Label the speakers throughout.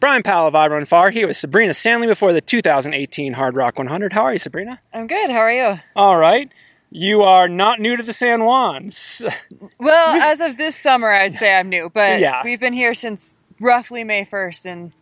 Speaker 1: Brian Powell of iRunFar here with Sabrina Stanley before the 2018 Hardrock 100. How are you, Sabrina?
Speaker 2: I'm good. How are you?
Speaker 1: All right. You are not new to the San Juans.
Speaker 2: Well, as of this summer, I'd say I'm new, but
Speaker 1: Yeah.
Speaker 2: we've been here since roughly May 1st and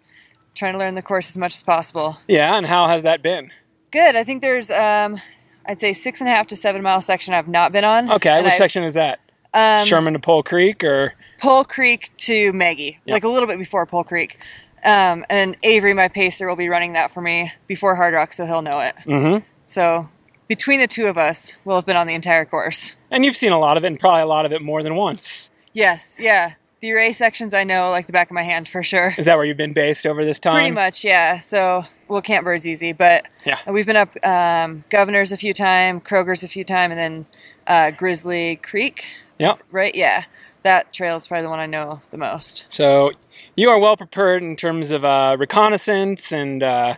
Speaker 2: trying to learn the course as much as possible.
Speaker 1: yeah, and how has that been?
Speaker 2: Good. I think there's, um, I'd say six and a half to seven mile section I've not been on.
Speaker 1: Okay, which
Speaker 2: I-
Speaker 1: section is that?
Speaker 2: Um,
Speaker 1: Sherman to Pole Creek or
Speaker 2: Pole Creek to Maggie, like a little bit before Pole Creek. Um, and Avery, my pacer, will be running that for me before Hardrock, so he'll know it.
Speaker 1: Mhm.
Speaker 2: So between the two of us, we'll have been on the entire course.
Speaker 1: And you've seen a lot of it and probably a lot of it more than once.
Speaker 2: Yes, yeah. The Ouray sections I know like the back of my hand for sure.
Speaker 1: Is that where you've been based over this time?
Speaker 2: Pretty much, yeah. So, well, Camp Bird's easy, but
Speaker 1: Yeah.
Speaker 2: we've been up um, Governor's a few times, Kroger's a few times, and then uh, Grizzly Creek,
Speaker 1: Yep.
Speaker 2: right? Yeah. That trail is probably the one I know the most.
Speaker 1: So you are well prepared in terms of uh, reconnaissance and uh,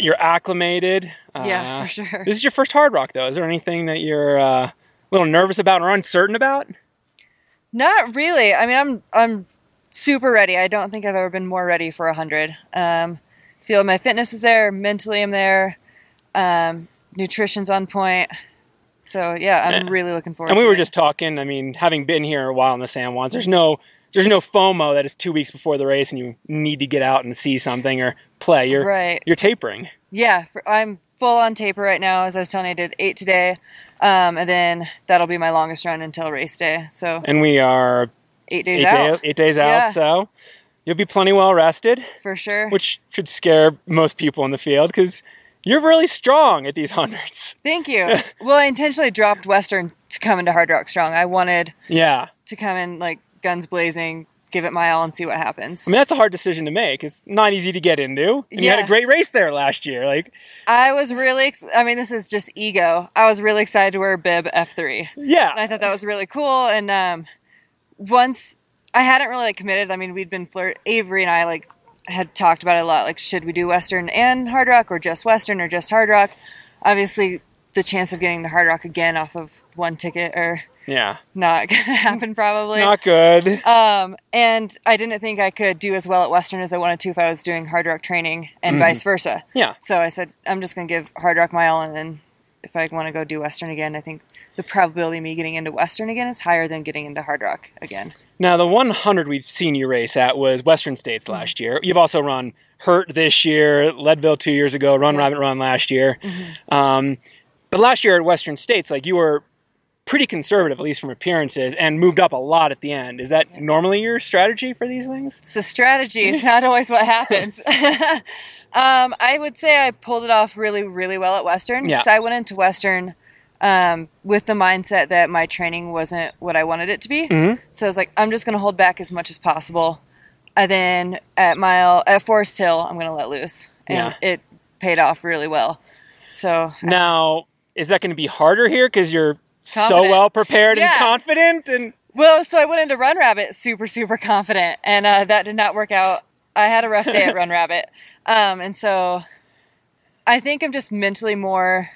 Speaker 1: you're acclimated.
Speaker 2: yeah,
Speaker 1: Uh,
Speaker 2: for sure.
Speaker 1: This is your first Hardrock, though. Is there anything that you're uh, a little nervous about or uncertain about?
Speaker 2: Not really. I mean, I'm I'm super ready. I don't think I've ever been more ready for a hundred. Um, feel my fitness is there, mentally I'm there, um, nutrition's on point. So yeah, I'm
Speaker 1: Yeah.
Speaker 2: really looking forward.
Speaker 1: And we were
Speaker 2: it.
Speaker 1: just talking. I mean, having been here a while in the San Juans, there's no there's no FOMO that is two weeks before the race and you need to get out and see something or play. You're
Speaker 2: right.
Speaker 1: you're tapering.
Speaker 2: Yeah, I'm full on taper right now. As I was telling you, I did eight today, um, and then that'll be my longest run until race day. So
Speaker 1: And we are
Speaker 2: eight days
Speaker 1: eight,
Speaker 2: out
Speaker 1: day- eight days out,
Speaker 2: Yeah.
Speaker 1: so you'll be plenty well rested,
Speaker 2: for sure.
Speaker 1: which should scare most people in the field because you're really strong at these hundreds.
Speaker 2: Thank you. well, I intentionally dropped Western to come into Hardrock Strong. I wanted
Speaker 1: Yeah.
Speaker 2: to come in like guns blazing, give it my all, and see what happens.
Speaker 1: I mean, that's a hard decision to make. It's not easy to get into. And you had a great race there last year. Like,
Speaker 2: I was really, ex- I mean, this is just ego. I was really excited to wear bib F3.
Speaker 1: yeah.
Speaker 2: And I thought that was really cool. And um, once I hadn't really like, committed, I mean, we'd been flirt, Avery and I like had talked about it a lot. Like, should we do Western and Hardrock or just Western or just Hardrock? Obviously, the chance of getting the Hardrock again off of one ticket are
Speaker 1: yeah.
Speaker 2: not to happen probably.
Speaker 1: Not good.
Speaker 2: Um, and I didn't think I could do as well at Western as I wanted to if I was doing Hardrock training and
Speaker 1: Mhm.
Speaker 2: vice versa.
Speaker 1: Yeah.
Speaker 2: So I said, I'm just going to give Hardrock my all. And then if I want to go do Western again, I think the probability of me getting into Western again is higher than getting into Hardrock again.
Speaker 1: Now, the 100 we've seen you race at was Western States
Speaker 2: Mm-hmm.
Speaker 1: last year. You've also run Hurt this year, Leadville two years ago, Run
Speaker 2: Yeah.
Speaker 1: Rabbit Run last year.
Speaker 2: Mhm.
Speaker 1: Um, but last year at Western States, like you were pretty conservative, at least from appearances, and moved up a lot at the end. Is that
Speaker 2: Yeah.
Speaker 1: normally your strategy for these things?
Speaker 2: It's the strategy. It's not always what happens. um, I would say I pulled it off really, really well at Western.
Speaker 1: Yeah.
Speaker 2: So I went into Western um, with the mindset that my training wasn't what I wanted it to be.
Speaker 1: Mhm.
Speaker 2: So I was like, I'm just going to hold back as much as possible. And then at mile at Forest Hill, I'm going to let loose, and it paid off really well. So
Speaker 1: Now, is that going to be harder here because you're so well prepared and confident? And
Speaker 2: well, so I went into Run Rabbit super, super confident, and uh, that did not work out. I had a rough day at Run Rabbit, um, and so I think I'm just mentally more.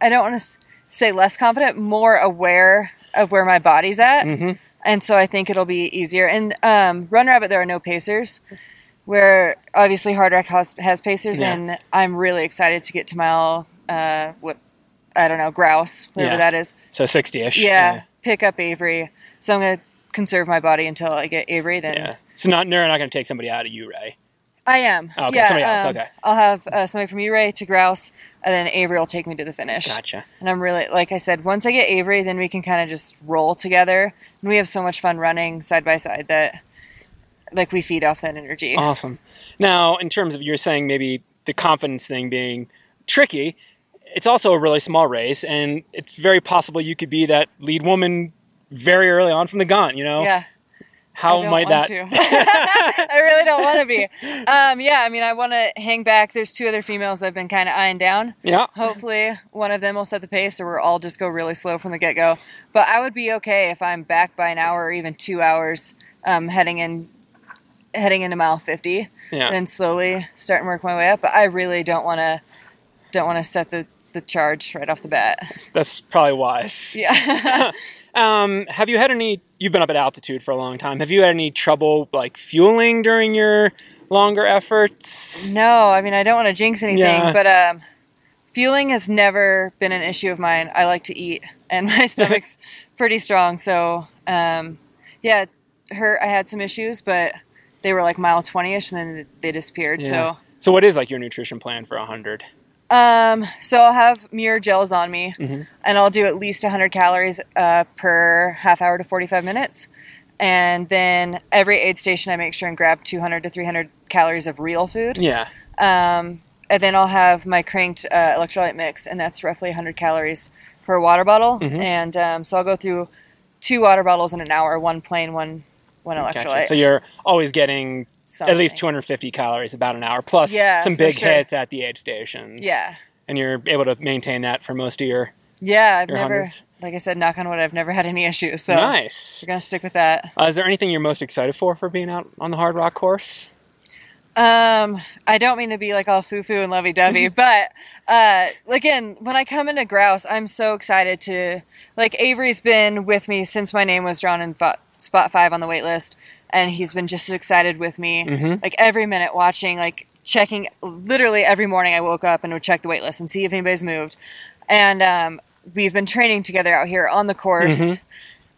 Speaker 2: I don't want to say less confident, more aware of where my body's at,
Speaker 1: Mhm.
Speaker 2: and so I think it'll be easier. And um, Run Rabbit, there are no pacers. Where obviously Hardrock has, has pacers,
Speaker 1: Yeah.
Speaker 2: and I'm really excited to get to mile uh, what I don't know grouse, whatever
Speaker 1: Yeah.
Speaker 2: that is.
Speaker 1: so 60 ish.
Speaker 2: Yeah, pick up Avery. So I'm gonna conserve my body until I get Avery. Then
Speaker 1: Yeah. So not they're not going to take somebody out of Ouray.
Speaker 2: I am.
Speaker 1: Oh, okay,
Speaker 2: yeah,
Speaker 1: somebody else,
Speaker 2: um,
Speaker 1: okay.
Speaker 2: I'll have uh, somebody from Ouray to grouse, and then Avery will take me to the finish.
Speaker 1: Gotcha.
Speaker 2: And I'm really, like I said, once I get Avery, then we can kind of just roll together, and we have so much fun running side by side that, like, we feed off that energy.
Speaker 1: Awesome. Now, in terms of you're saying maybe the confidence thing being tricky, it's also a really small race, and it's very possible you could be that lead woman very early on from the gun. You know,
Speaker 2: Yeah.
Speaker 1: how
Speaker 2: I don't
Speaker 1: might
Speaker 2: want
Speaker 1: that?
Speaker 2: to. I really don't want to be. Um, yeah, I mean, I want to hang back. There's two other females I've been kind of eyeing down.
Speaker 1: yeah.
Speaker 2: Hopefully, one of them will set the pace, or we'll all just go really slow from the get go. But I would be okay if I'm back by an hour or even two hours, um, heading in, heading into mile fifty,
Speaker 1: Yeah.
Speaker 2: and then slowly starting work my way up. But I really don't want to, don't want to set the the charge right off the bat.
Speaker 1: That's probably wise.
Speaker 2: Yeah.
Speaker 1: um, have you had any? You've been up at altitude for a long time. Have you had any trouble like fueling during your longer efforts?
Speaker 2: No, I mean I don't want to jinx anything,
Speaker 1: yeah.
Speaker 2: but um, fueling has never been an issue of mine. I like to eat, and my stomach's pretty strong, so um, yeah, hurt. I had some issues, but they were like mile twenty ish, and then they disappeared.
Speaker 1: Yeah. So. So what is like your nutrition plan for
Speaker 2: 100? Um, so I'll have Muir gels on me,
Speaker 1: Mhm.
Speaker 2: and I'll do at least 100 calories uh, per half hour to 45 minutes. And then every aid station, I make sure and grab 200 to 300 calories of real food.
Speaker 1: Yeah.
Speaker 2: Um, and then I'll have my cranked uh, electrolyte mix, and that's roughly 100 calories per water bottle.
Speaker 1: Mhm.
Speaker 2: And um, so I'll go through two water bottles in an hour, one plain, one one
Speaker 1: Gotcha.
Speaker 2: electrolyte.
Speaker 1: So you're always getting at least 250 calories about an hour, plus
Speaker 2: Yeah,
Speaker 1: some big
Speaker 2: sure.
Speaker 1: hits at the aid stations.
Speaker 2: Yeah,
Speaker 1: And you're able to maintain that for most of your.
Speaker 2: yeah. I've
Speaker 1: Your
Speaker 2: never,
Speaker 1: hundreds.
Speaker 2: like I said, knock on wood, I've never had any issues. So
Speaker 1: nice.
Speaker 2: we're gonna stick with that.
Speaker 1: Uh, is there anything you're most excited for for being out on the Hardrock course?
Speaker 2: Um, I don't mean to be like all foo foo and lovey dovey, but uh, again, when I come into grouse, I'm so excited to like Avery's been with me since my name was drawn in spot five on the wait list, and he's been just as excited with me,
Speaker 1: Mhm.
Speaker 2: like every minute watching, like checking. Literally every morning, I woke up and would check the wait list and see if anybody's moved, and um, we've been training together out here on the course.
Speaker 1: Mhm.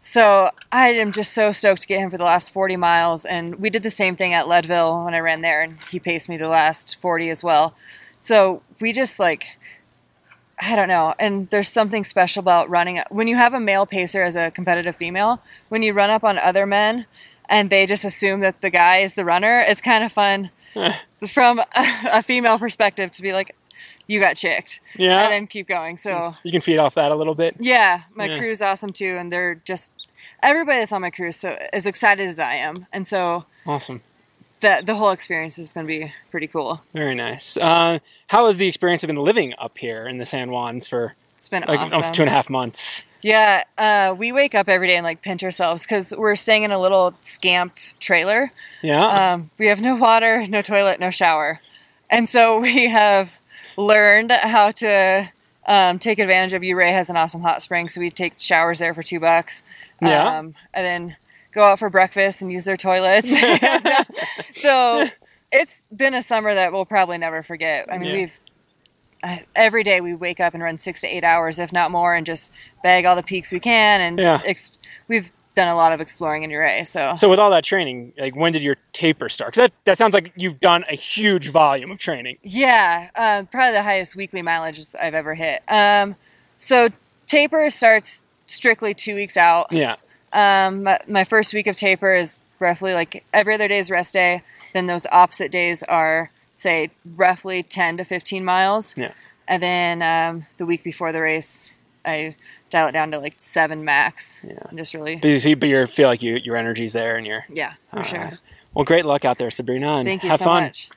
Speaker 2: So I am just so stoked to get him for the last 40 miles. And we did the same thing at Leadville when I ran there, and he paced me the last 40 as well. So we just like, I don't know. And there's something special about running. When you have a male pacer as a competitive female, when you run up on other men and they just assume that the guy is the runner, it's kind of fun
Speaker 1: Eh,
Speaker 2: from a, a female perspective to be like, you got chicked.
Speaker 1: yeah.
Speaker 2: And then keep going. So.
Speaker 1: you can feed off that a little bit.
Speaker 2: Yeah, my
Speaker 1: Yeah.
Speaker 2: crew's awesome too, and they're just everybody that's on my crew is so as excited as I am, and so
Speaker 1: Awesome.
Speaker 2: that the whole experience is going to be pretty cool.
Speaker 1: Very nice. Uh, how has the experience of been living up here in the San Juans for
Speaker 2: It's been
Speaker 1: like
Speaker 2: awesome.
Speaker 1: almost two and a half months?
Speaker 2: Yeah, uh, we wake up every day and like pinch ourselves because we're staying in a little scamp trailer.
Speaker 1: Yeah.
Speaker 2: Um, we have no water, no toilet, no shower, and so we have learned how to um, take advantage of. Ouray has an awesome hot spring, so we take showers there for two bucks.
Speaker 1: Yeah.
Speaker 2: um, and then go out for breakfast and use their toilets. so it's been a summer that we'll probably never forget. I mean,
Speaker 1: Yeah.
Speaker 2: we've every day we wake up and run six to eight hours, if not more, and just bag all the peaks we can. And
Speaker 1: Yeah.
Speaker 2: ex- we've done a lot of exploring in Ouray. So,
Speaker 1: so with all that training, like when did your taper start? 'Cause that that sounds like you've done a huge volume of training.
Speaker 2: yeah, uh, probably the highest weekly mileage I've ever hit. Um, so taper starts strictly two weeks out.
Speaker 1: Yeah.
Speaker 2: Um, my, my first week of taper is roughly like every other day is rest day. Then those opposite days are say roughly 10 to 15 miles.
Speaker 1: Yeah.
Speaker 2: And then um, the week before the race, I dial it down to like seven max.
Speaker 1: Yeah.
Speaker 2: And just really,
Speaker 1: But you see, but you feel like you, your energy's there, and you're
Speaker 2: yeah, for
Speaker 1: all
Speaker 2: sure.
Speaker 1: Well, great luck out there, Sabrina, and
Speaker 2: Thank you
Speaker 1: have
Speaker 2: so
Speaker 1: fun.
Speaker 2: much.